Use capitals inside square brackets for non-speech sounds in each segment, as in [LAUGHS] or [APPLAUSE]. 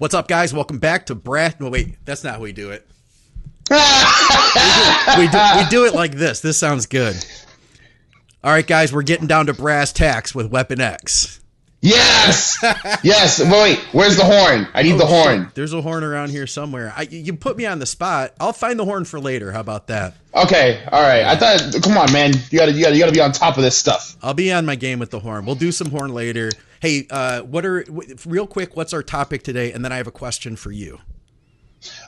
What's up, guys? Welcome back to Brass. No, wait, that's not how we do it. we, do, we, do, we do it like this. This sounds good. All right, guys, we're getting down to brass tacks with Weapon X. Yes, yes. Wait, where's the horn? I need oh, the horn. Shit. There's a horn around here somewhere. I, you put me on the spot. I'll find the horn for later. How about that? Okay, all right. I thought. Come on, man. You gotta, you gotta, you gotta be on top of this stuff. I'll be on my game with the horn. We'll do some horn later. Hey, uh, what are real quick? What's our topic today? And then I have a question for you.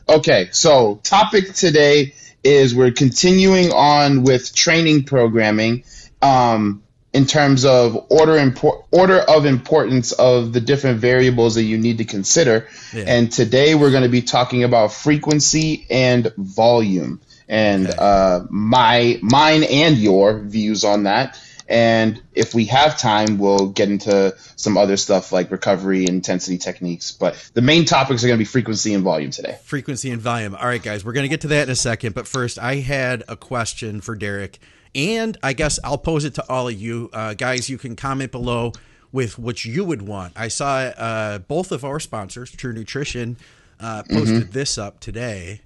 Okay, so topic today is we're continuing on with training programming. Um, in terms of order impor- order of importance of the different variables that you need to consider. Yeah. And today we're going to be talking about frequency and volume and okay. uh, my mine and your views on that. And if we have time, we'll get into some other stuff like recovery intensity techniques. But the main topics are going to be frequency and volume today. Frequency and volume. All right, guys, we're going to get to that in a second. But first, I had a question for Derek and I guess I'll pose it to all of you uh, guys. You can comment below with what you would want. I saw uh, both of our sponsors, True Nutrition, uh, posted mm-hmm. this up today.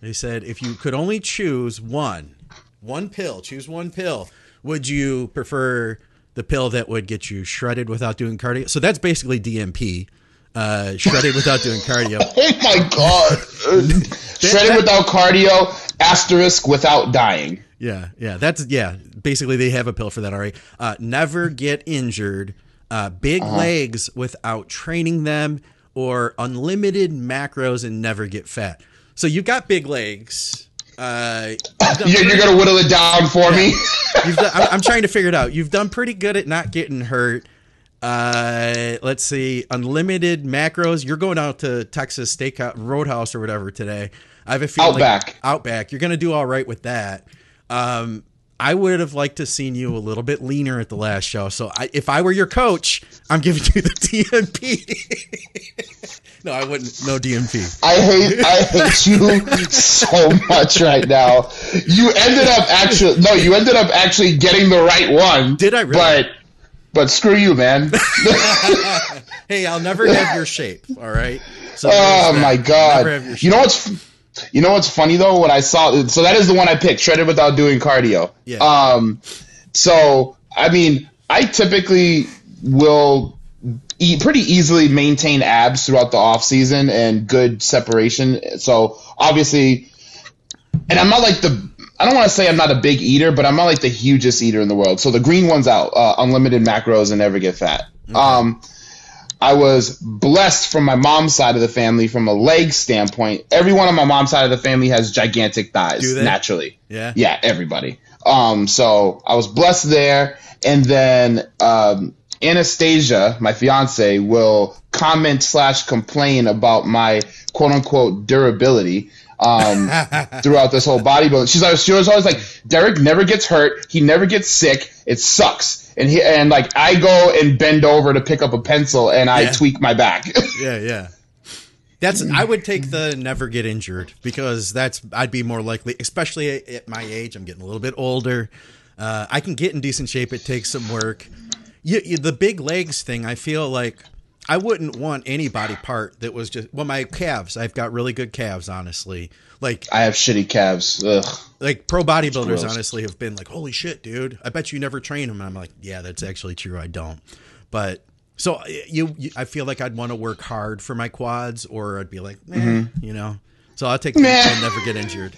They said if you could only choose one, one pill, choose one pill, would you prefer the pill that would get you shredded without doing cardio? So that's basically DNP. Uh, shredded without doing cardio. [LAUGHS] oh my god! [LAUGHS] shredded without cardio, asterisk without dying. Yeah, yeah, that's yeah. Basically, they have a pill for that already. Uh, never get injured. Uh, big uh-huh. legs without training them, or unlimited macros and never get fat. So you've got big legs. Uh, you're, you're gonna whittle it down for yeah. me. done, I'm, I'm trying to figure it out. You've done pretty good at not getting hurt. Uh, let's see, unlimited macros. You're going out to Texas Steakhouse Roadhouse or whatever today. I have a feeling Outback. Like Outback. You're gonna do all right with that. Um, I would have liked to seen you a little bit leaner at the last show. So I, if I were your coach, I'm giving you the [LAUGHS] DNP. [LAUGHS] no, I wouldn't. No DNP. I hate I hate you so much right now. You ended up actually no, you ended up actually getting the right one. Did I really? But but screw you, man. [LAUGHS] hey, I'll never have your shape. All right. So oh my god! You know what's you know what's funny though? What I saw, so that is the one I picked, shredded without doing cardio. Yeah. Um, so I mean, I typically will eat pretty easily maintain abs throughout the off season and good separation. So obviously, and I'm not like the. I don't want to say I'm not a big eater, but I'm not like the hugest eater in the world. So the green one's out, uh, unlimited macros and never get fat. Okay. Um, I was blessed from my mom's side of the family from a leg standpoint. Everyone on my mom's side of the family has gigantic thighs naturally. Yeah. Yeah, everybody. Um, so I was blessed there. And then um, Anastasia, my fiance, will comment slash complain about my quote unquote durability um, [LAUGHS] throughout this whole bodybuilding. She's always, she was always like, Derek never gets hurt. He never gets sick. It sucks and he and like I go and bend over to pick up a pencil and I yeah. tweak my back. [LAUGHS] yeah, yeah. That's I would take the never get injured because that's I'd be more likely, especially at my age. I'm getting a little bit older. Uh, I can get in decent shape. It takes some work. You, you, the big legs thing, I feel like I wouldn't want any body part that was just well my calves. I've got really good calves, honestly. Like I have shitty calves. Ugh. Like pro bodybuilders, honestly, have been like, "Holy shit, dude! I bet you never train them." And I'm like, "Yeah, that's actually true. I don't." But so you, you I feel like I'd want to work hard for my quads, or I'd be like, "Man, mm-hmm. you know." So I'll take the and never get injured.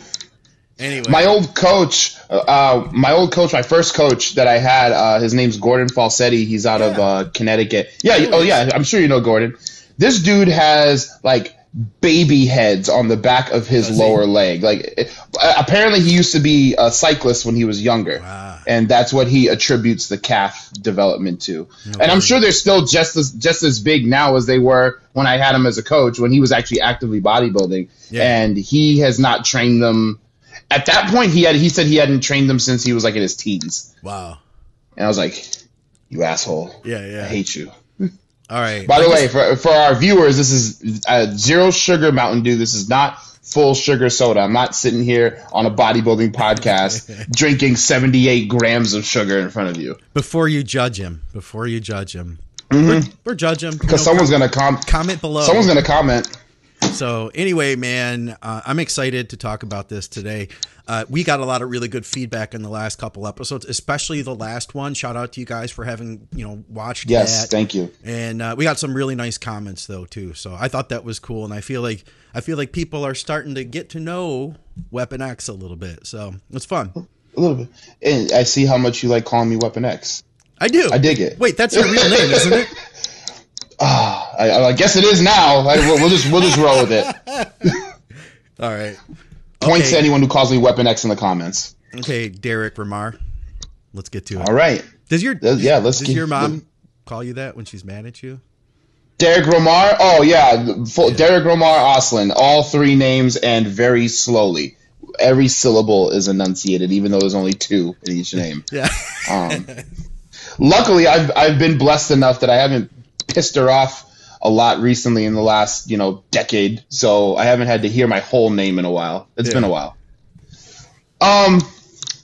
Anyway, my old coach, uh, my old coach, my first coach that I had, uh, his name's Gordon Falsetti. He's out yeah. of uh, Connecticut. Yeah, oh yeah, I'm sure you know Gordon. This dude has like baby heads on the back of his Does lower he? leg. Like it, apparently he used to be a cyclist when he was younger, wow. and that's what he attributes the calf development to. No and I'm sure they're still just as just as big now as they were when I had him as a coach when he was actually actively bodybuilding. Yeah. And he has not trained them at that point, he had he said he hadn't trained them since he was like in his teens. Wow. And I was like, "You asshole! Yeah, yeah. I hate you." [LAUGHS] All right. By the way, for for our viewers, this is uh, zero sugar Mountain Dew. This is not full sugar soda. I'm not sitting here on a bodybuilding podcast [LAUGHS] drinking 78 grams of sugar in front of you. Before you judge him, before you judge him, mm-hmm. we're, judge him, because know, someone's com- gonna com- comment below. Someone's gonna comment. So anyway, man, uh, I'm excited to talk about this today. Uh, we got a lot of really good feedback in the last couple episodes, especially the last one. Shout out to you guys for having you know watched. Yes, that. thank you. And uh, we got some really nice comments though too. So I thought that was cool, and I feel like I feel like people are starting to get to know Weapon X a little bit. So it's fun. A little bit. And I see how much you like calling me Weapon X. I do. I dig it. Wait, that's your real name, isn't it? [LAUGHS] Ah, I, I, guess it is now. I, we'll, we'll, just we'll just roll with it. [LAUGHS] All right. Points okay. to anyone who calls me Weapon X in the comments. Okay, Derek Ramar. Let's get to it. All right. Does your yeah? Let's does get, your mom call you that when she's mad at you? Derek Romar. Oh yeah, Full, yeah. Derek Romar Oslin. All three names and very slowly. Every syllable is enunciated, even though there's only two in each name. [LAUGHS] yeah. Um, luckily, I've I've been blessed enough that I haven't pissed her off a lot recently in the last you know decade, so I haven't had to hear my whole name in a while. It's yeah. been a while. Um.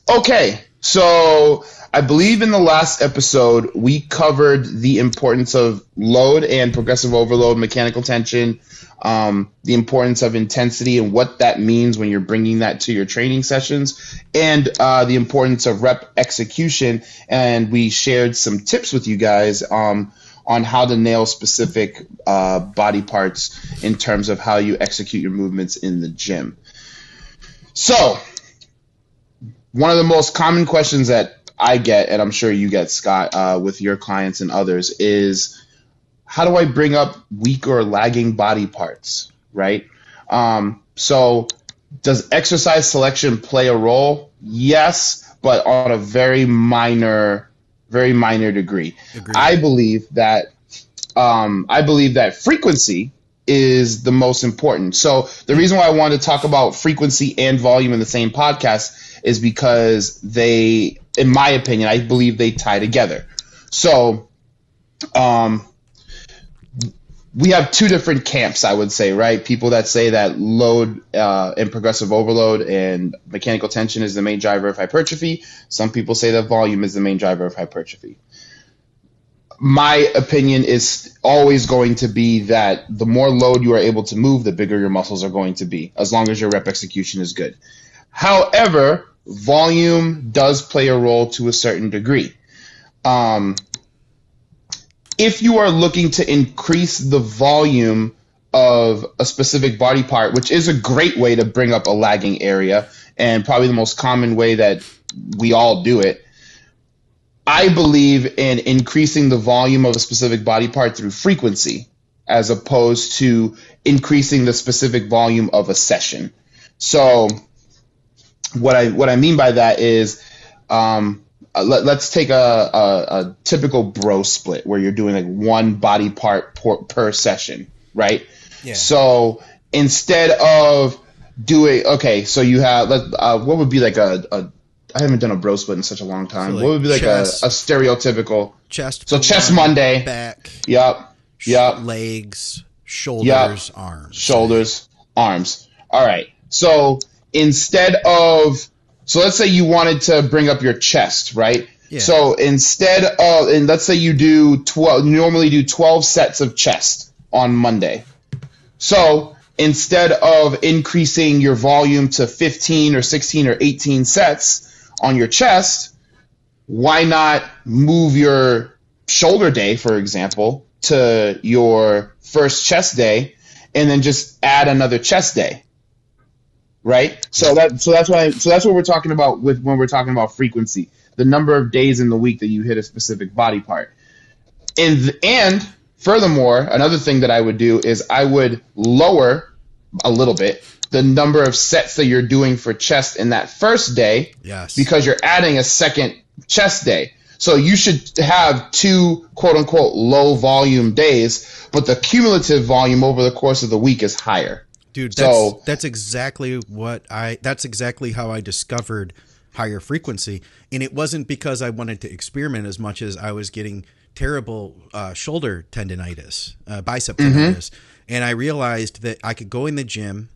Okay, so I believe in the last episode we covered the importance of load and progressive overload, mechanical tension, um, the importance of intensity and what that means when you're bringing that to your training sessions, and uh, the importance of rep execution. And we shared some tips with you guys um, on how to nail specific uh, body parts in terms of how you execute your movements in the gym. So, one of the most common questions that I get, and I'm sure you get, Scott, uh, with your clients and others, is how do I bring up weak or lagging body parts, right? Um, so, does exercise selection play a role? Yes, but on a very minor, very minor degree. Agreed. I believe that um, I believe that frequency is the most important. So the reason why I wanted to talk about frequency and volume in the same podcast is because they, in my opinion, I believe they tie together. So, um, we have two different camps, I would say, right? People that say that load uh, and progressive overload and mechanical tension is the main driver of hypertrophy. Some people say that volume is the main driver of hypertrophy. My opinion is always going to be that the more load you are able to move, the bigger your muscles are going to be, as long as your rep execution is good. However, volume does play a role to a certain degree. Um, if you are looking to increase the volume of a specific body part, which is a great way to bring up a lagging area and probably the most common way that we all do it, I believe in increasing the volume of a specific body part through frequency as opposed to increasing the specific volume of a session. So what I what I mean by that is um, uh, let, us take a, a, a, typical bro split where you're doing like one body part per, per session, right? Yeah. So instead of doing okay, so you have uh, what would be like a, a I haven't done a bro split in such a long time. So like what would be like chest, a, a stereotypical chest? So chest Monday, back, yep, yep, legs, shoulders, yep. arms, shoulders, arms. All right. So instead of so let's say you wanted to bring up your chest, right? Yeah. So instead of and let's say you do 12 normally do 12 sets of chest on Monday. So instead of increasing your volume to 15 or 16 or 18 sets on your chest, why not move your shoulder day, for example, to your first chest day and then just add another chest day? Right? So that so that's why so that's what we're talking about with when we're talking about frequency, the number of days in the week that you hit a specific body part. And and furthermore, another thing that I would do is I would lower a little bit the number of sets that you're doing for chest in that first day. Yes. Because you're adding a second chest day. So you should have two quote unquote low volume days, but the cumulative volume over the course of the week is higher. Dude, that's, so, that's exactly what I that's exactly how I discovered higher frequency. And it wasn't because I wanted to experiment as much as I was getting terrible uh, shoulder tendonitis, uh, bicep mm-hmm. tendonitis. And I realized that I could go in the gym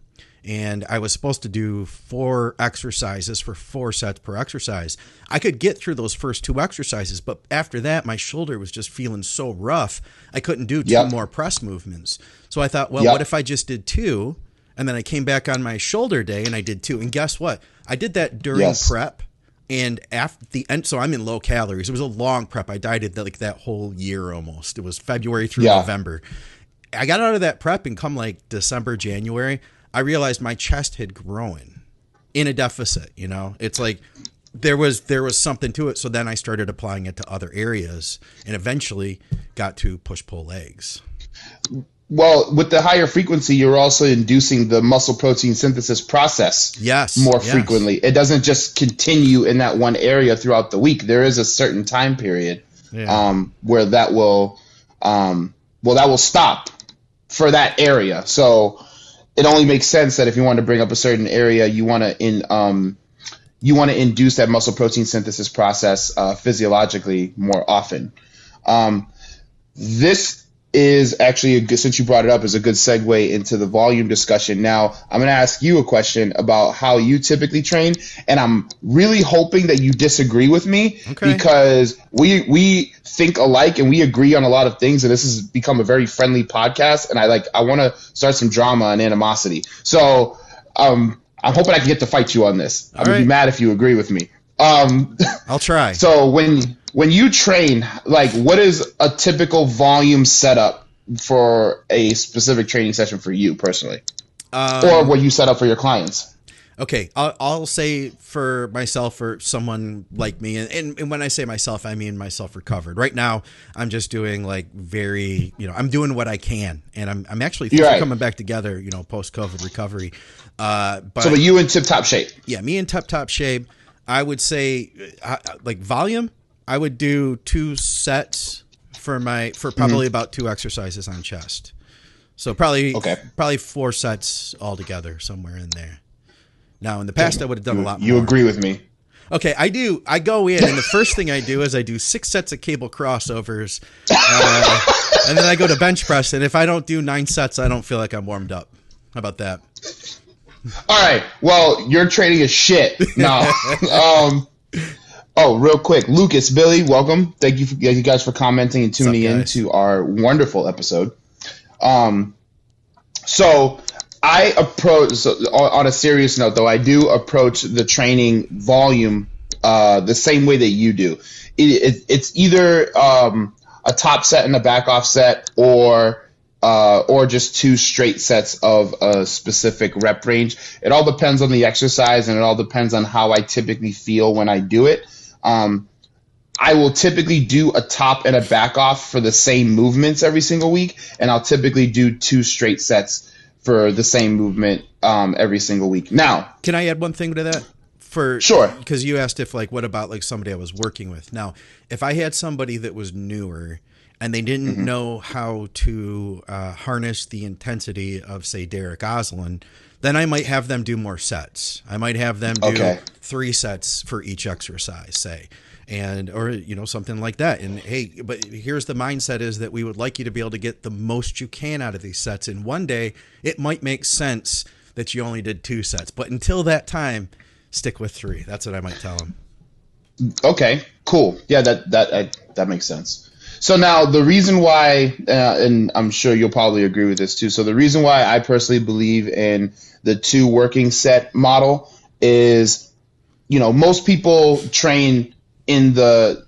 and I was supposed to do four exercises for four sets per exercise. I could get through those first two exercises, but after that, my shoulder was just feeling so rough, I couldn't do two yep. more press movements. So I thought, well, yep. what if I just did two? And then I came back on my shoulder day and I did two. And guess what? I did that during yes. prep. And after the end, so I'm in low calories. It was a long prep. I dieted like that whole year almost. It was February through yeah. November. I got out of that prep and come like December, January, I realized my chest had grown in a deficit. You know, it's like there was there was something to it. So then I started applying it to other areas, and eventually got to push pull legs. Well, with the higher frequency, you're also inducing the muscle protein synthesis process. Yes, more yes. frequently. It doesn't just continue in that one area throughout the week. There is a certain time period yeah. um, where that will, um, well, that will stop for that area. So it only makes sense that if you want to bring up a certain area, you want to in um, you want to induce that muscle protein synthesis process uh, physiologically more often. Um, this is actually a good, since you brought it up, is a good segue into the volume discussion. Now, I'm going to ask you a question about how you typically train, and I'm really hoping that you disagree with me okay. because we we think alike and we agree on a lot of things, and this has become a very friendly podcast. And I like I want to start some drama and animosity. So, um, I'm hoping I can get to fight you on this. I'm gonna be mad if you agree with me. Um, [LAUGHS] I'll try. So when when you train, like, what is a typical volume setup for a specific training session for you personally, um, or what you set up for your clients? Okay, I'll, I'll, say for myself or someone like me, and, and, when I say myself, I mean myself recovered. Right now, I'm just doing like very, you know, I'm doing what I can, and I'm, I'm actually right. coming back together, you know, post COVID recovery. Uh, but so, but you in tip top shape? Yeah, me in tip top shape. I would say, uh, like volume, I would do two sets for my for probably mm-hmm. about two exercises on chest. So probably okay. probably four sets altogether somewhere in there. Now in the past I would have done you, a lot you more. You agree with me? Okay, I do. I go in and the first thing I do is I do six sets of cable crossovers, uh, and then I go to bench press. And if I don't do nine sets, I don't feel like I'm warmed up. How about that? [LAUGHS] All right. Well, your training is shit. No. [LAUGHS] um, Oh, real quick, Lucas, Billy, welcome. Thank you, for, you guys for commenting and tuning in to our wonderful episode. Um, so I approach so on a serious note, though. I do approach the training volume uh, the same way that you do. It, it, it's either um, a top set and a back off set, or uh, or just two straight sets of a specific rep range. It all depends on the exercise, and it all depends on how I typically feel when I do it. Um, I will typically do a top and a back off for the same movements every single week, and I'll typically do two straight sets for the same movement um, every single week. Now, can I add one thing to that? For sure, because you asked if like what about like somebody I was working with. Now, if I had somebody that was newer and they didn't mm-hmm. know how to uh, harness the intensity of say Derek Oslin, then I might have them do more sets. I might have them do okay. three sets for each exercise, say, and or you know something like that. And hey, but here's the mindset: is that we would like you to be able to get the most you can out of these sets. in one day, it might make sense that you only did two sets, but until that time, stick with three. That's what I might tell them. Okay, cool. Yeah, that that I, that makes sense. So now the reason why, uh, and I'm sure you'll probably agree with this too. So the reason why I personally believe in the two working set model is, you know, most people train in the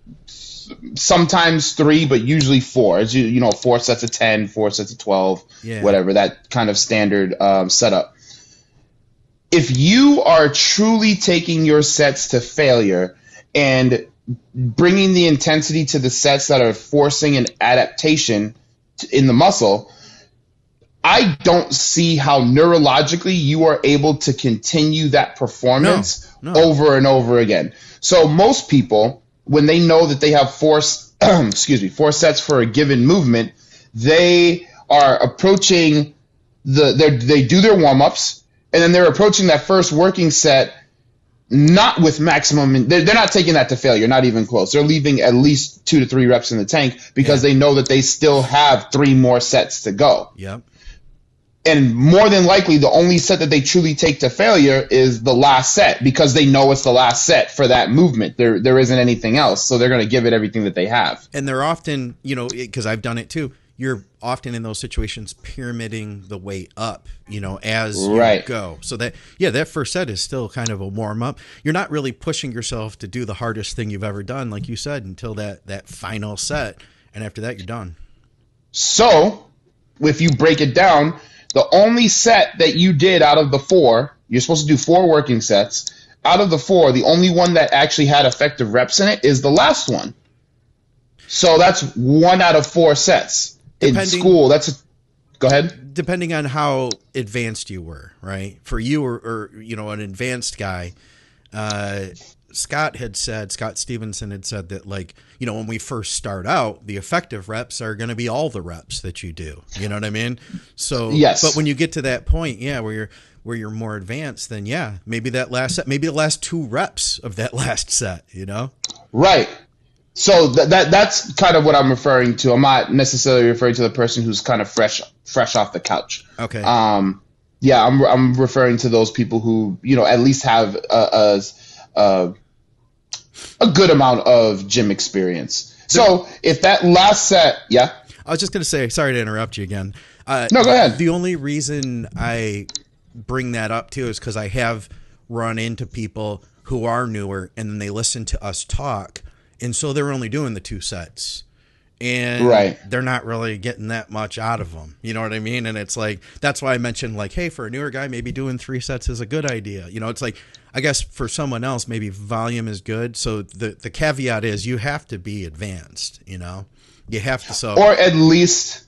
sometimes three, but usually four. It's you know four sets of ten, four sets of twelve, yeah. whatever that kind of standard um, setup. If you are truly taking your sets to failure and bringing the intensity to the sets that are forcing an adaptation in the muscle, I don't see how neurologically you are able to continue that performance no, no. over and over again. So most people, when they know that they have four, [CLEARS THROAT] excuse me, four sets for a given movement, they are approaching the they do their warm ups and then they're approaching that first working set not with maximum. They're, they're not taking that to failure, not even close. They're leaving at least two to three reps in the tank because yeah. they know that they still have three more sets to go. Yep. and more than likely the only set that they truly take to failure is the last set because they know it's the last set for that movement there there isn't anything else so they're going to give it everything that they have and they're often you know because i've done it too you're often in those situations pyramiding the way up you know as you go. So that yeah that first set is still kind of a warm up. You're not really pushing yourself to do the hardest thing you've ever done like you said until that that final set. And after that you're done. So if you break it down the only set that you did out of the four, you're supposed to do four working sets. Out of the four, the only one that actually had effective reps in it is the last one. So that's one out of four sets in school. That's a, go ahead. Depending on how advanced you were, right? For you or, or you know an advanced guy, uh, Scott had said, Scott Stevenson had said that, like, you know, when we first start out, the effective reps are going to be all the reps that you do. You know what I mean? So, yes. But when you get to that point, yeah, where you're where you're more advanced, then yeah, maybe that last set, maybe the last two reps of that [LAUGHS] last set. You know? Right. So that, that that's kind of what I'm referring to. I'm not necessarily referring to the person who's kind of fresh fresh off the couch. Okay. Um. Yeah, I'm I'm referring to those people who you know at least have a, a uh, a good amount of gym experience. So if that last set, yeah. I was just going to say, sorry to interrupt you again. Uh, no, go ahead. The only reason I bring that up too is because I have run into people who are newer and then they listen to us talk. And so they're only doing the two sets and right. they're not really getting that much out of them. You know what I mean? And it's like that's why I mentioned like, hey, for a newer guy, maybe doing three sets is a good idea. You know, it's like I guess for someone else, maybe volume is good. So the the caveat is you have to be advanced. You know, you have to so or at least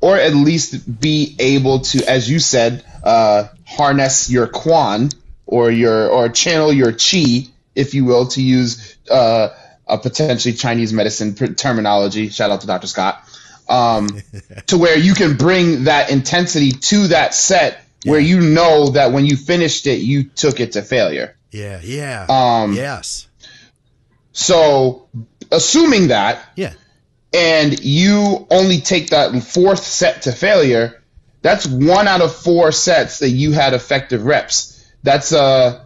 or at least be able to, as you said, uh, harness your quan or your or channel your chi, if you will, to use. Uh, a potentially Chinese medicine terminology. Shout out to Dr. Scott. Um, [LAUGHS] to where you can bring that intensity to that set yeah. where you know that when you finished it, you took it to failure. Yeah, yeah. Um, yes. So, assuming that, yeah, and you only take that fourth set to failure, that's one out of four sets that you had effective reps. That's uh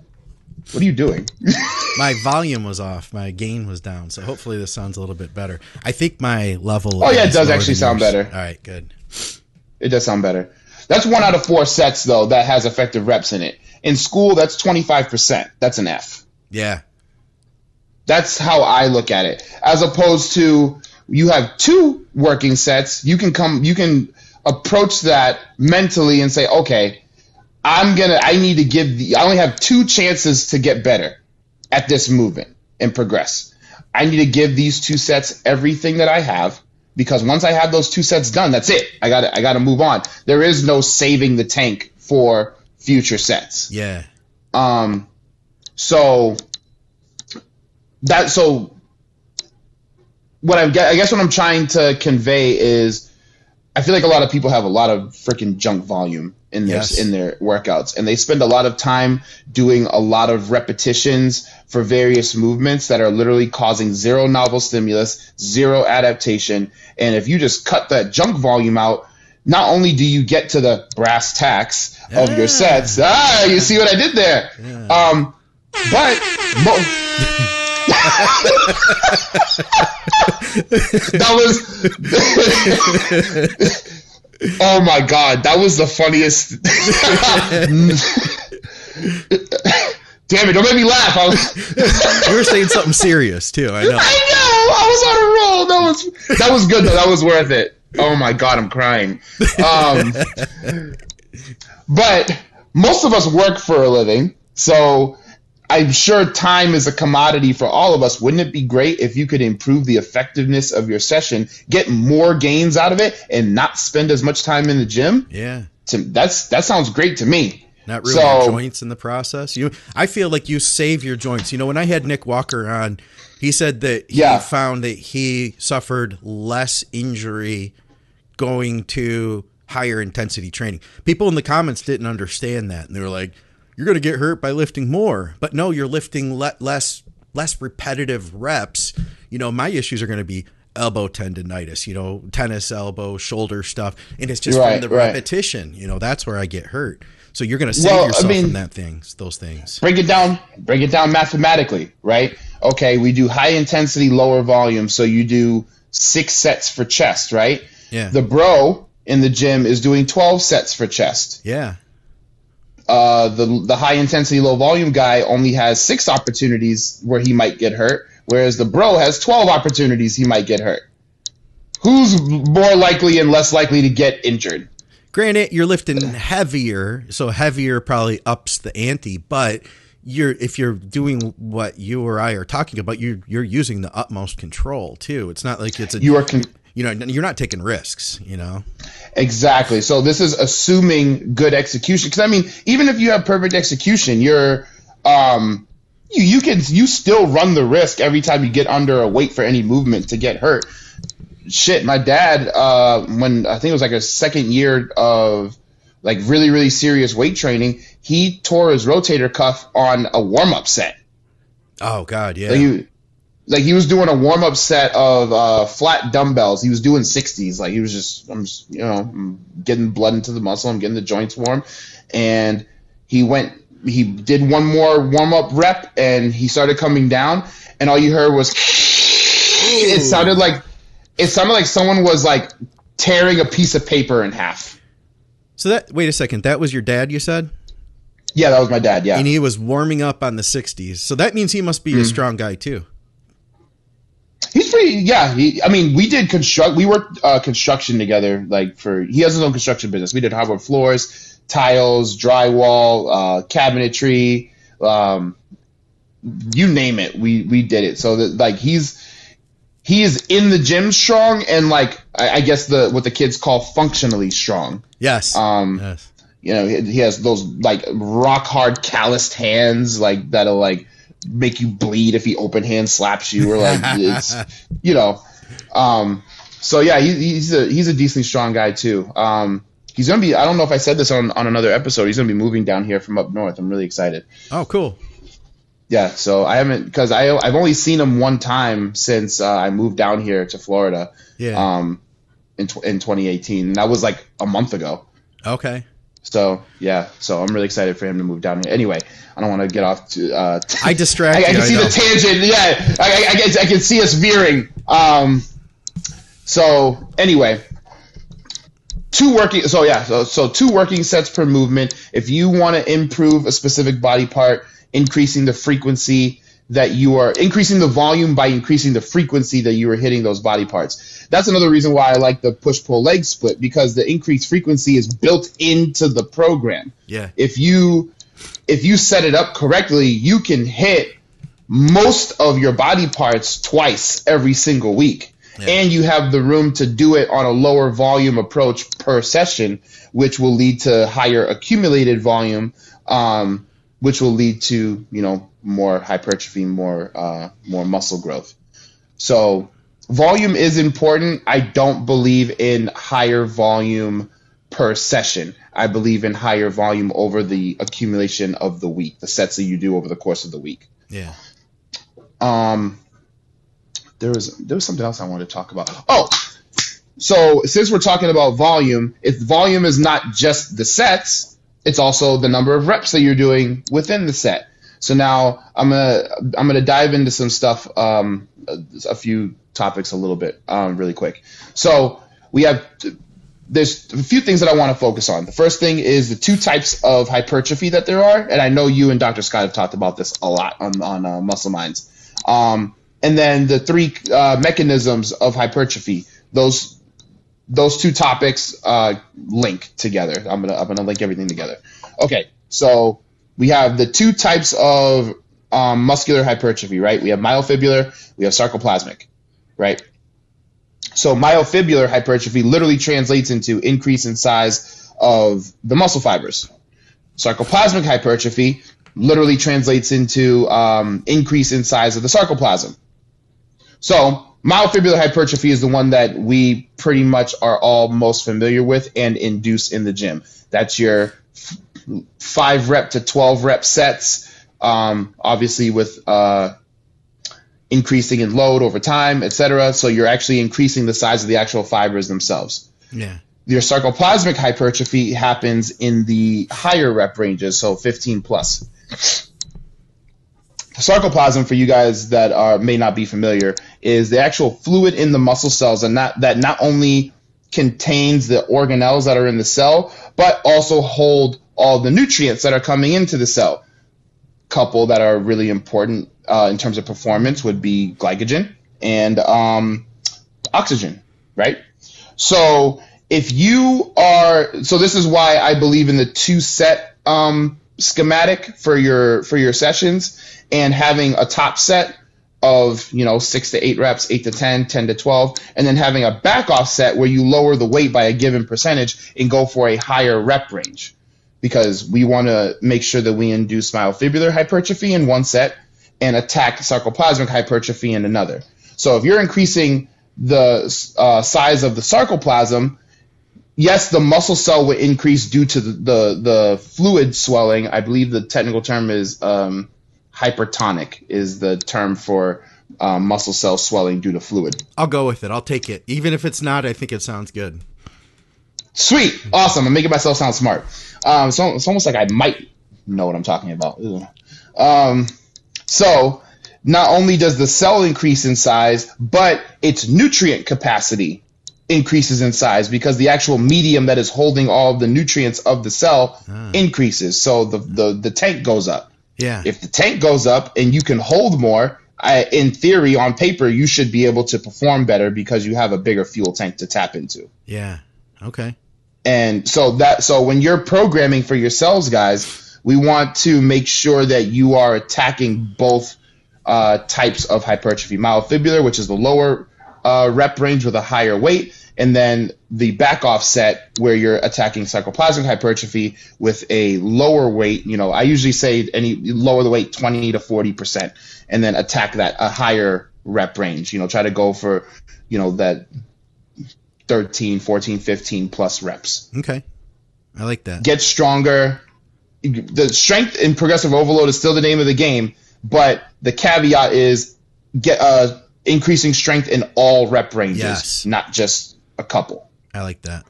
what are you doing? [LAUGHS] my volume was off. My gain was down. So hopefully this sounds a little bit better. I think my level. Oh yeah, it does actually sound yours. better. All right, good. It does sound better. That's one out of four sets though that has effective reps in it. In school, that's twenty five percent. That's an F. Yeah. That's how I look at it. As opposed to you have two working sets, you can come, you can approach that mentally and say, okay, I'm gonna. I need to give. The, I only have two chances to get better at this movement and progress. I need to give these two sets everything that I have because once I have those two sets done, that's it. I got. I got to move on. There is no saving the tank for future sets. Yeah. Um. So that so what I'm I guess what I'm trying to convey is I feel like a lot of people have a lot of freaking junk volume in their yes. in their workouts and they spend a lot of time doing a lot of repetitions for various movements that are literally causing zero novel stimulus zero adaptation and if you just cut that junk volume out not only do you get to the brass tacks yeah. of your sets ah you see what i did there yeah. um but mo- [LAUGHS] that was [LAUGHS] Oh my god, that was the funniest. [LAUGHS] Damn it! Don't make me laugh. Was... [LAUGHS] you were saying something serious too. I know. I know. I was on a roll. That was that was good though. That was worth it. Oh my god, I'm crying. Um, but most of us work for a living, so I'm sure time is a commodity for all of us. Wouldn't it be great if you could improve the effectiveness of your session, get more gains out of it, and not spend as much time in the gym? Yeah, to, that's that sounds great to me. Not really so, joints in the process. You, I feel like you save your joints. You know, when I had Nick Walker on, he said that he yeah. found that he suffered less injury going to higher intensity training. People in the comments didn't understand that, and they were like you're going to get hurt by lifting more. But no, you're lifting le- less less repetitive reps. You know, my issues are going to be elbow tendonitis, you know, tennis elbow, shoulder stuff, and it's just right, from the right. repetition. You know, that's where I get hurt. So you're going to save well, yourself I mean, from that things, those things. Break it down. Break it down mathematically, right? Okay, we do high intensity, lower volume. So you do six sets for chest, right? Yeah. The bro in the gym is doing 12 sets for chest. Yeah. Uh, the the high intensity, low volume guy only has six opportunities where he might get hurt, whereas the bro has 12 opportunities he might get hurt. Who's more likely and less likely to get injured? Granted, you're lifting heavier, so heavier probably ups the ante, but you're if you're doing what you or I are talking about, you you're using the utmost control too. It's not like it's a you are con- you know you're not taking risks. You know exactly. So this is assuming good execution because I mean even if you have perfect execution, you're um you you can you still run the risk every time you get under a weight for any movement to get hurt shit, my dad, uh, when I think it was like a second year of like really, really serious weight training, he tore his rotator cuff on a warm up set. Oh God, yeah. Like he, like he was doing a warm up set of uh, flat dumbbells. He was doing sixties. Like he was just, I'm just, you know, I'm getting blood into the muscle. I'm getting the joints warm, and he went. He did one more warm up rep, and he started coming down, and all you heard was. Ooh. It sounded like it sounded like someone was like tearing a piece of paper in half. So that wait a second, that was your dad, you said? Yeah, that was my dad. Yeah, and he was warming up on the '60s, so that means he must be mm-hmm. a strong guy too. He's pretty. Yeah, he, I mean, we did construct. We worked uh, construction together. Like for he has his own construction business. We did hardwood floors, tiles, drywall, uh, cabinetry. Um, you name it, we we did it. So that like he's he is in the gym strong and like I, I, guess the what the kids call functionally strong. Yes. Um. Yes. You know, he, he has those like rock hard calloused hands, like that'll like make you bleed if he open hand slaps you, or like it's [LAUGHS] you know. Um. So yeah, he, he's a he's a decently strong guy too. Um. He's gonna be. I don't know if I said this on on another episode. He's gonna be moving down here from up north. I'm really excited. Oh, cool yeah, so I haven't because I I've only seen him one time since uh, I moved down here to Florida. Yeah. Um, in in 2018, and that was like a month ago. Okay. So yeah, so I'm really excited for him to move down here. Anyway, I don't want to get off to. Uh, I [LAUGHS] distract. I, I, can see I the tangent. Yeah, I, I, can, I can see us veering. Um. So anyway, two working. So yeah, so so two working sets per movement. If you want to improve a specific body part increasing the frequency that you are increasing the volume by increasing the frequency that you are hitting those body parts. That's another reason why I like the push pull leg split because the increased frequency is built into the program. Yeah. If you if you set it up correctly, you can hit most of your body parts twice every single week. Yeah. And you have the room to do it on a lower volume approach per session, which will lead to higher accumulated volume um, which will lead to you know more hypertrophy, more uh, more muscle growth. So volume is important. I don't believe in higher volume per session. I believe in higher volume over the accumulation of the week, the sets that you do over the course of the week. Yeah. Um, there was there was something else I wanted to talk about. Oh, so since we're talking about volume, if volume is not just the sets, it's also the number of reps that you're doing within the set. So now I'm gonna I'm gonna dive into some stuff, um, a, few topics a little bit, um, really quick. So we have there's a few things that I want to focus on. The first thing is the two types of hypertrophy that there are, and I know you and Dr. Scott have talked about this a lot on on uh, Muscle Minds. Um, and then the three uh, mechanisms of hypertrophy. Those those two topics uh, link together. I'm gonna I'm gonna link everything together. Okay, so we have the two types of um, muscular hypertrophy, right? We have myofibular, we have sarcoplasmic, right? So myofibular hypertrophy literally translates into increase in size of the muscle fibers. Sarcoplasmic hypertrophy literally translates into um, increase in size of the sarcoplasm. So Myofibrillar hypertrophy is the one that we pretty much are all most familiar with and induce in the gym. That's your five rep to 12 rep sets. Um, obviously, with uh, increasing in load over time, etc. So you're actually increasing the size of the actual fibers themselves. Yeah. Your sarcoplasmic hypertrophy happens in the higher rep ranges, so 15 plus. Sarcoplasm, for you guys that are may not be familiar, is the actual fluid in the muscle cells, and that not only contains the organelles that are in the cell, but also hold all the nutrients that are coming into the cell. Couple that are really important uh, in terms of performance would be glycogen and um, oxygen, right? So if you are, so this is why I believe in the two set um, schematic for your for your sessions and having a top set of you know six to eight reps, eight to 10, 10 to 12, and then having a back off set where you lower the weight by a given percentage and go for a higher rep range because we want to make sure that we induce myofibular hypertrophy in one set and attack sarcoplasmic hypertrophy in another. So if you're increasing the uh, size of the sarcoplasm, yes, the muscle cell will increase due to the, the, the fluid swelling. I believe the technical term is um, hypertonic is the term for um, muscle cell swelling due to fluid. I'll go with it. I'll take it. Even if it's not, I think it sounds good. Sweet. Awesome. I'm making myself sound smart. Um, so it's almost like I might know what I'm talking about. Um, so not only does the cell increase in size, but its nutrient capacity increases in size because the actual medium that is holding all the nutrients of the cell ah. increases. So the, the, the tank goes up. Yeah. If the tank goes up and you can hold more, I, in theory, on paper, you should be able to perform better because you have a bigger fuel tank to tap into. Yeah. Okay. And so that so when you're programming for your cells, guys, we want to make sure that you are attacking both uh, types of hypertrophy: myofibular, which is the lower uh, rep range with a higher weight, and then the back off set where you're attacking sarcoplasmic hypertrophy with a lower weight. You know, I usually say any lower the weight 20 to 40 percent, and then attack that a higher rep range. You know, try to go for you know that 13, 14, 15 plus reps. Okay. I like that. Get stronger. The strength in progressive overload is still the name of the game, but the caveat is get uh, increasing strength in all rep ranges, yes. not just a couple. I like that.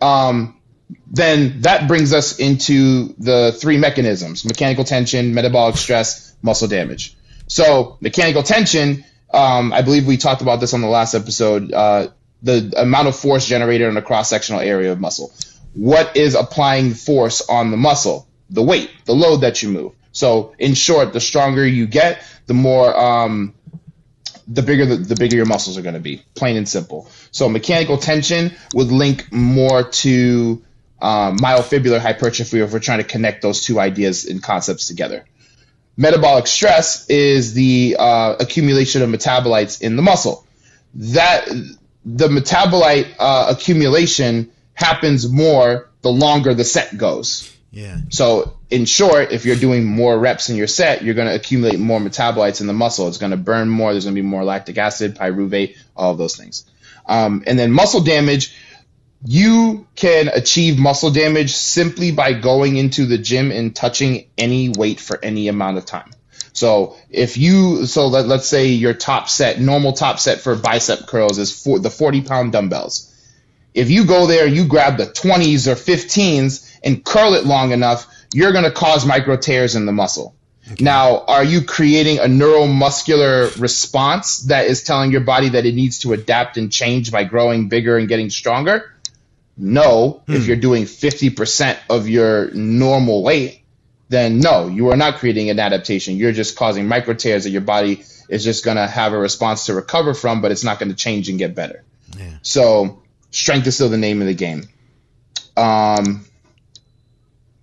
Um, then that brings us into the three mechanisms: mechanical tension, metabolic stress, muscle damage. So mechanical tension, um, I believe we talked about this on the last episode. Uh, the amount of force generated on a cross sectional area of muscle. What is applying force on the muscle? The weight, the load that you move. So, in short, the stronger you get, the more, um, the bigger the, the bigger your muscles are going to be. Plain and simple. So, mechanical tension would link more to um, myofibular hypertrophy if we're trying to connect those two ideas and concepts together. Metabolic stress is the uh, accumulation of metabolites in the muscle. That the metabolite uh, accumulation happens more the longer the set goes. Yeah. So in short, if you're doing more reps in your set, you're going to accumulate more metabolites in the muscle. It's going to burn more. There's going to be more lactic acid, pyruvate, all of those things. Um, and then muscle damage, you can achieve muscle damage simply by going into the gym and touching any weight for any amount of time. So if you so let, let's say your top set, normal top set for bicep curls is for the 40 pound dumbbells. If you go there, you grab the 20s or 15s and curl it long enough, you're going to cause micro tears in the muscle. Okay. Now, are you creating a neuromuscular response that is telling your body that it needs to adapt and change by growing bigger and getting stronger? No, hmm. if you're doing 50% of your normal weight then no, you are not creating an adaptation. You're just causing micro tears that your body is just going to have a response to recover from, but it's not going to change and get better. Yeah. So strength is still the name of the game. Um,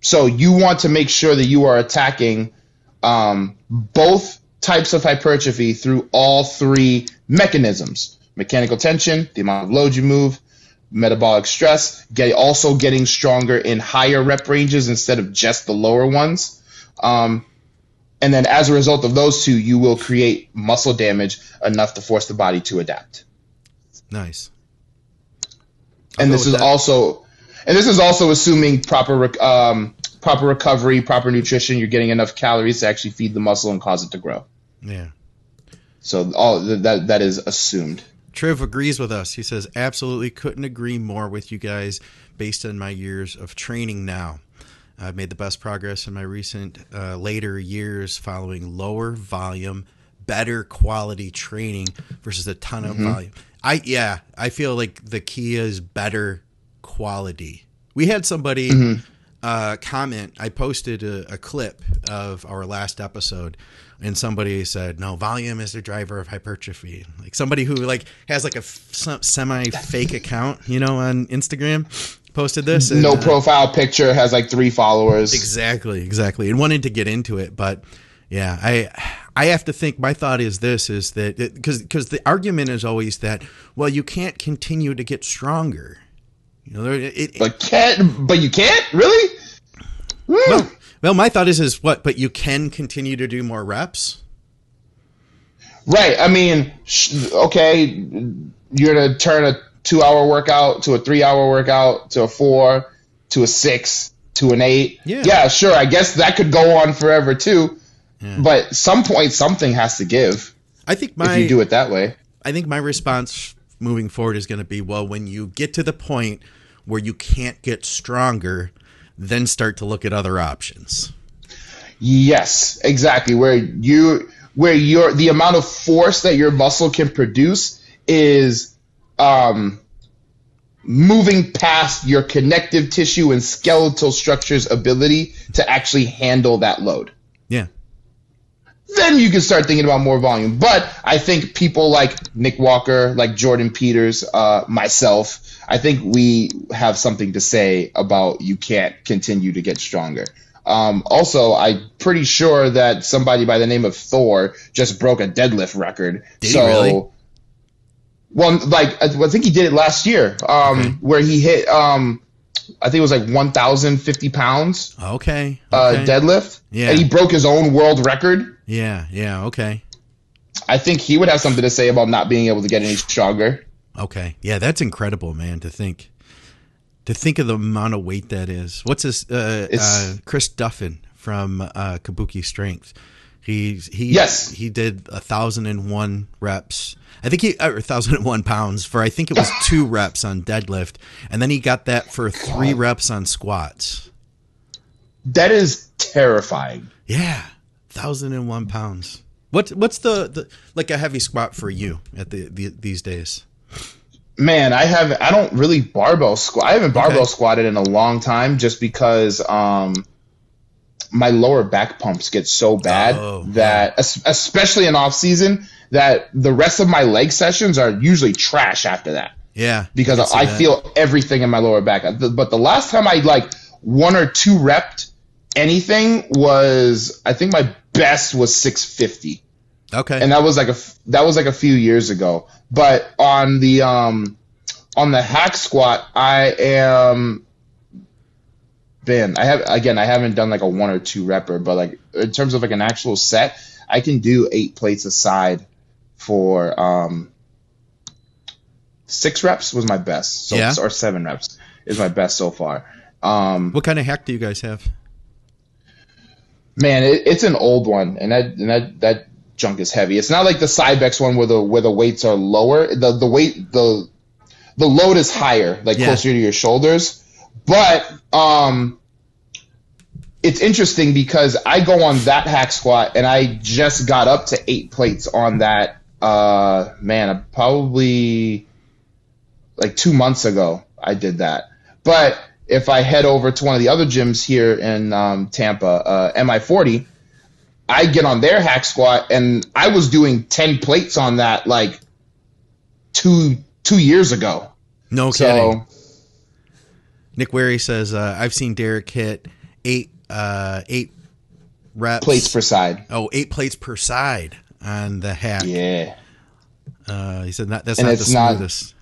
so you want to make sure that you are attacking um, both types of hypertrophy through all three mechanisms: mechanical tension, the amount of load you move, metabolic stress, get also getting stronger in higher rep ranges instead of just the lower ones. Um, and then as a result of those two, you will create muscle damage enough to force the body to adapt. Nice. I'll and this is that. also, and this is also assuming proper um, proper recovery, proper nutrition. You're getting enough calories to actually feed the muscle and cause it to grow. Yeah. So all that that is assumed. Triv agrees with us. He says, absolutely couldn't agree more with you guys based on my years of training now. I've made the best progress in my recent uh, later years following lower volume, better quality training versus a ton of mm-hmm. volume. I yeah, I feel like the key is better quality. We had somebody mm-hmm. uh, comment. I posted a, a clip of our last episode and somebody said no volume is the driver of hypertrophy like somebody who like has like a semi fake account you know on instagram posted this and, no uh, profile picture has like three followers exactly exactly and wanted to get into it but yeah i i have to think my thought is this is that because because the argument is always that well you can't continue to get stronger you know it, it, but can't but you can't really hmm. well, well, my thought is, is what? But you can continue to do more reps. Right. I mean, okay, you're gonna turn a two-hour workout to a three-hour workout to a four to a six to an eight. Yeah. Yeah. Sure. I guess that could go on forever too. Yeah. But some point, something has to give. I think my if you do it that way. I think my response moving forward is going to be well when you get to the point where you can't get stronger then start to look at other options. Yes, exactly. Where you where your the amount of force that your muscle can produce is um, moving past your connective tissue and skeletal structure's ability to actually handle that load. Then you can start thinking about more volume. But I think people like Nick Walker, like Jordan Peters, uh, myself, I think we have something to say about you can't continue to get stronger. Um, also, I'm pretty sure that somebody by the name of Thor just broke a deadlift record. Did so, really? Well, like I think he did it last year, um, okay. where he hit. Um, I think it was like 1,050 pounds. Okay. Uh, okay. Uh, deadlift. Yeah. And he broke his own world record. Yeah. Yeah. Okay. I think he would have something to say about not being able to get any stronger. Okay. Yeah, that's incredible, man, to think. To think of the amount of weight that is. What's this? Uh, uh, Chris Duffin from uh, Kabuki Strength. He's he yes he did a thousand and one reps. I think he or a thousand and one pounds for I think it was two [LAUGHS] reps on deadlift, and then he got that for three reps on squats. That is terrifying. Yeah, thousand and one pounds. What what's the, the like a heavy squat for you at the, the these days? Man, I have I don't really barbell squat. I haven't barbell okay. squatted in a long time just because um my lower back pumps get so bad oh, that especially in off season that the rest of my leg sessions are usually trash after that. Yeah. Because I, I feel everything in my lower back. But the last time I like one or two repped anything was I think my best was 650. Okay. And that was like a that was like a few years ago. But on the um on the hack squat, I am Ben. I have again. I haven't done like a one or two repper, but like in terms of like an actual set, I can do eight plates aside for um six reps was my best. So, yeah. or seven reps is my best so far. Um, what kind of hack do you guys have? Man, it, it's an old one, and that and that that junk is heavy. It's not like the Cybex one where the where the weights are lower. The the weight the the load is higher, like yeah. closer to your shoulders. But um it's interesting because I go on that hack squat and I just got up to eight plates on that uh man, probably like two months ago I did that. But if I head over to one of the other gyms here in um, Tampa, uh, MI40, I get on their hack squat and I was doing 10 plates on that like two two years ago. No kidding. So, Nick Wary says uh, I've seen Derek hit eight uh, eight reps plates per side. Oh, eight plates per side on the hack. Yeah. Uh, he said that that's and not the smoothest.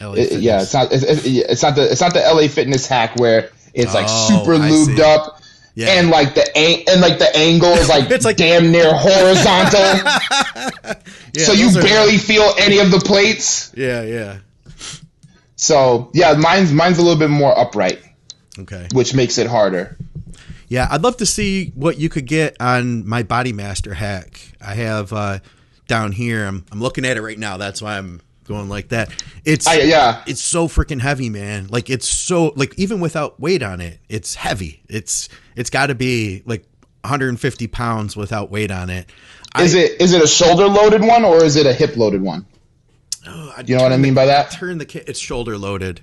Not, it, yeah, it's not. It's, it's, not the. It's not the LA Fitness hack where it's like oh, super lubed up yeah. And like the and like the angle is like, [LAUGHS] it's like damn near horizontal. [LAUGHS] [LAUGHS] yeah, so you barely feel any of the plates. Yeah, yeah. So yeah, mine's mine's a little bit more upright. Okay. Which makes it harder. Yeah, I'd love to see what you could get on my Body Master hack. I have uh, down here. I'm I'm looking at it right now. That's why I'm going like that. It's I, yeah. it's so freaking heavy, man. Like it's so like even without weight on it, it's heavy. It's it's got to be like 150 pounds without weight on it. Is I, it is it a shoulder loaded one or is it a hip loaded one? Oh, you know what I mean by that? Turn the it's shoulder loaded.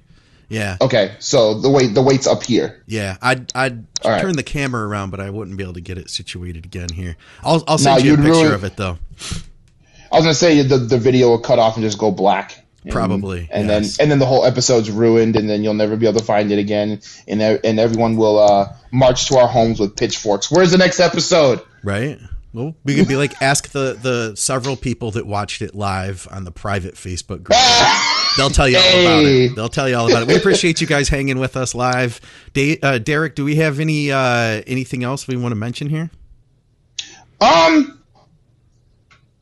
Yeah. Okay, so the weight the weight's up here. Yeah, I'd I'd right. turn the camera around, but I wouldn't be able to get it situated again here. I'll I'll send you a picture ruin, of it though. I was gonna say the the video will cut off and just go black. And, Probably. And yes. then and then the whole episode's ruined, and then you'll never be able to find it again, and and everyone will uh, march to our homes with pitchforks. Where's the next episode? Right. Well, we could be like [LAUGHS] ask the the several people that watched it live on the private Facebook group. [LAUGHS] They'll tell you all about it. They'll tell you all about it. We appreciate you guys hanging with us live. uh, Derek, do we have any uh, anything else we want to mention here? Um,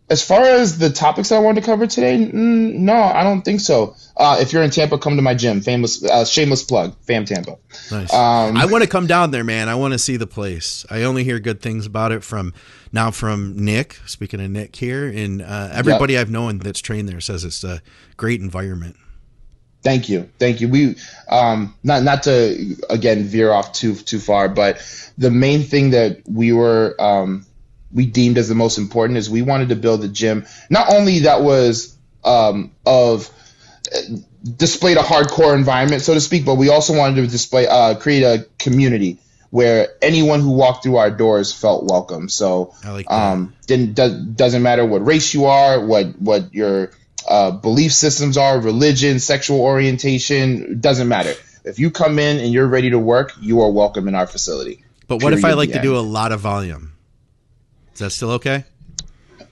as far as the topics I wanted to cover today, no, I don't think so. Uh, if you're in Tampa, come to my gym. Famous, uh, shameless plug, Fam Tampa. Nice. Um, I want to come down there, man. I want to see the place. I only hear good things about it from now from Nick. Speaking of Nick here, and uh, everybody yep. I've known that's trained there says it's a great environment. Thank you, thank you. We um, not not to again veer off too too far, but the main thing that we were um, we deemed as the most important is we wanted to build a gym. Not only that was um, of displayed a hardcore environment so to speak but we also wanted to display uh, create a community where anyone who walked through our doors felt welcome. So like um, didn't do, doesn't matter what race you are what what your uh, belief systems are religion sexual orientation doesn't matter. If you come in and you're ready to work you are welcome in our facility. But what if i like to do a lot of volume is that still okay?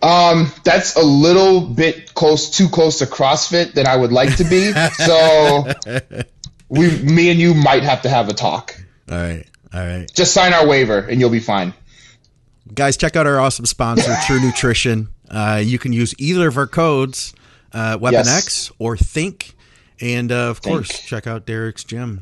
Um, that's a little bit close, too close to CrossFit than I would like to be. [LAUGHS] so we, me and you might have to have a talk. All right, all right. Just sign our waiver and you'll be fine. Guys, check out our awesome sponsor, True Nutrition. Uh, you can use either of our codes, uh, Weapon yes. X or Think, and uh, of Think. course, check out Derek's gym.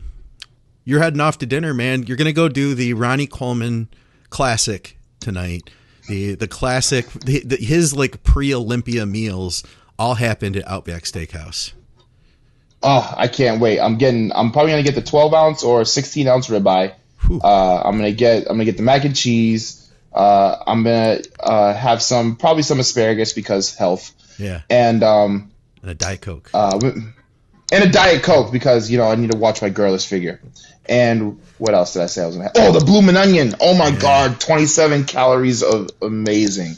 You're heading off to dinner, man. You're gonna go do the Ronnie Coleman Classic tonight the the classic the, the, his like pre Olympia meals all happened at Outback Steakhouse. Oh, I can't wait! I'm getting. I'm probably gonna get the 12 ounce or 16 ounce ribeye. Uh, I'm gonna get. I'm gonna get the mac and cheese. Uh, I'm gonna uh, have some probably some asparagus because health. Yeah. And um. And a diet coke. Uh, and a diet coke because you know I need to watch my girlish figure. And what else did I say I was gonna have? Oh, the bloomin' onion. Oh my yeah. god, 27 calories of amazing.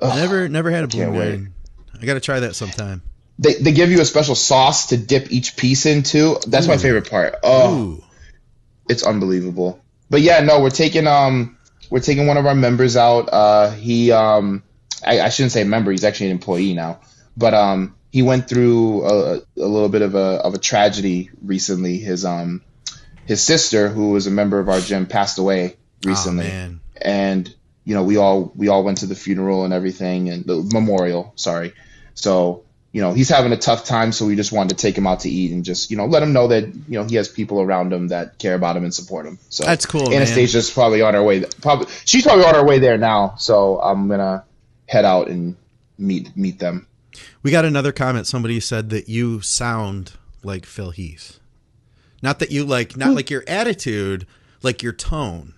Ugh, never, never had a bloomin' onion. I gotta try that sometime. They they give you a special sauce to dip each piece into. That's Ooh. my favorite part. Oh, Ooh. it's unbelievable. But yeah, no, we're taking um we're taking one of our members out. Uh, he um I, I shouldn't say member. He's actually an employee now. But um he went through a, a little bit of a of a tragedy recently. His um his sister, who was a member of our gym, passed away recently, oh, and you know we all we all went to the funeral and everything and the memorial. Sorry, so you know he's having a tough time, so we just wanted to take him out to eat and just you know let him know that you know he has people around him that care about him and support him. So that's cool. Anastasia's man. probably on her way. Probably she's probably on her way there now. So I'm gonna head out and meet meet them. We got another comment. Somebody said that you sound like Phil Heath. Not that you like, not like your attitude, like your tone.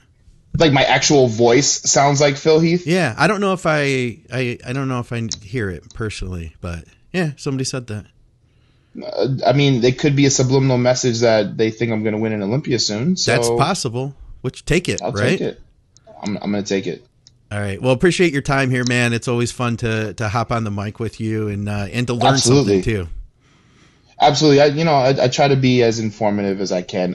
Like my actual voice sounds like Phil Heath. Yeah, I don't know if I, I, I don't know if I hear it personally, but yeah, somebody said that. Uh, I mean, it could be a subliminal message that they think I'm going to win an Olympia soon. So That's possible. Which take it, I'll right? Take it. I'm, I'm going to take it. All right. Well, appreciate your time here, man. It's always fun to to hop on the mic with you and uh, and to learn Absolutely. something too. Absolutely. I, you know, I, I, try to be as informative as I can.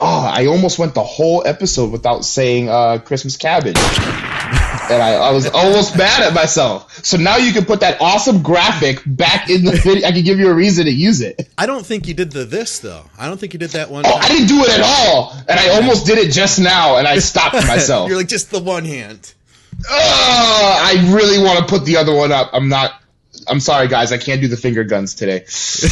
Oh, I almost went the whole episode without saying uh, Christmas cabbage. and I, I, was almost mad at myself. So now you can put that awesome graphic back in the video. I can give you a reason to use it. I don't think you did the this though. I don't think you did that one. Oh. I didn't do it at all. And I almost did it just now, and I stopped [LAUGHS] myself. You're like just the one hand. Oh, I really want to put the other one up. I'm not. I'm sorry, guys. I can't do the finger guns today.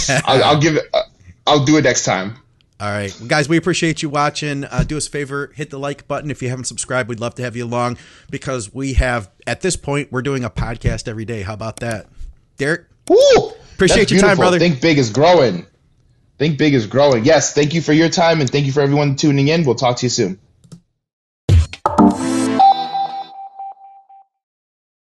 [LAUGHS] I'll, I'll give it. Uh, I'll do it next time. All right, guys, we appreciate you watching. Uh, do us a favor, hit the like button if you haven't subscribed. We'd love to have you along because we have at this point we're doing a podcast every day. How about that, Derek? Woo! Appreciate your time, brother. Think big is growing. Think big is growing. Yes, thank you for your time and thank you for everyone tuning in. We'll talk to you soon.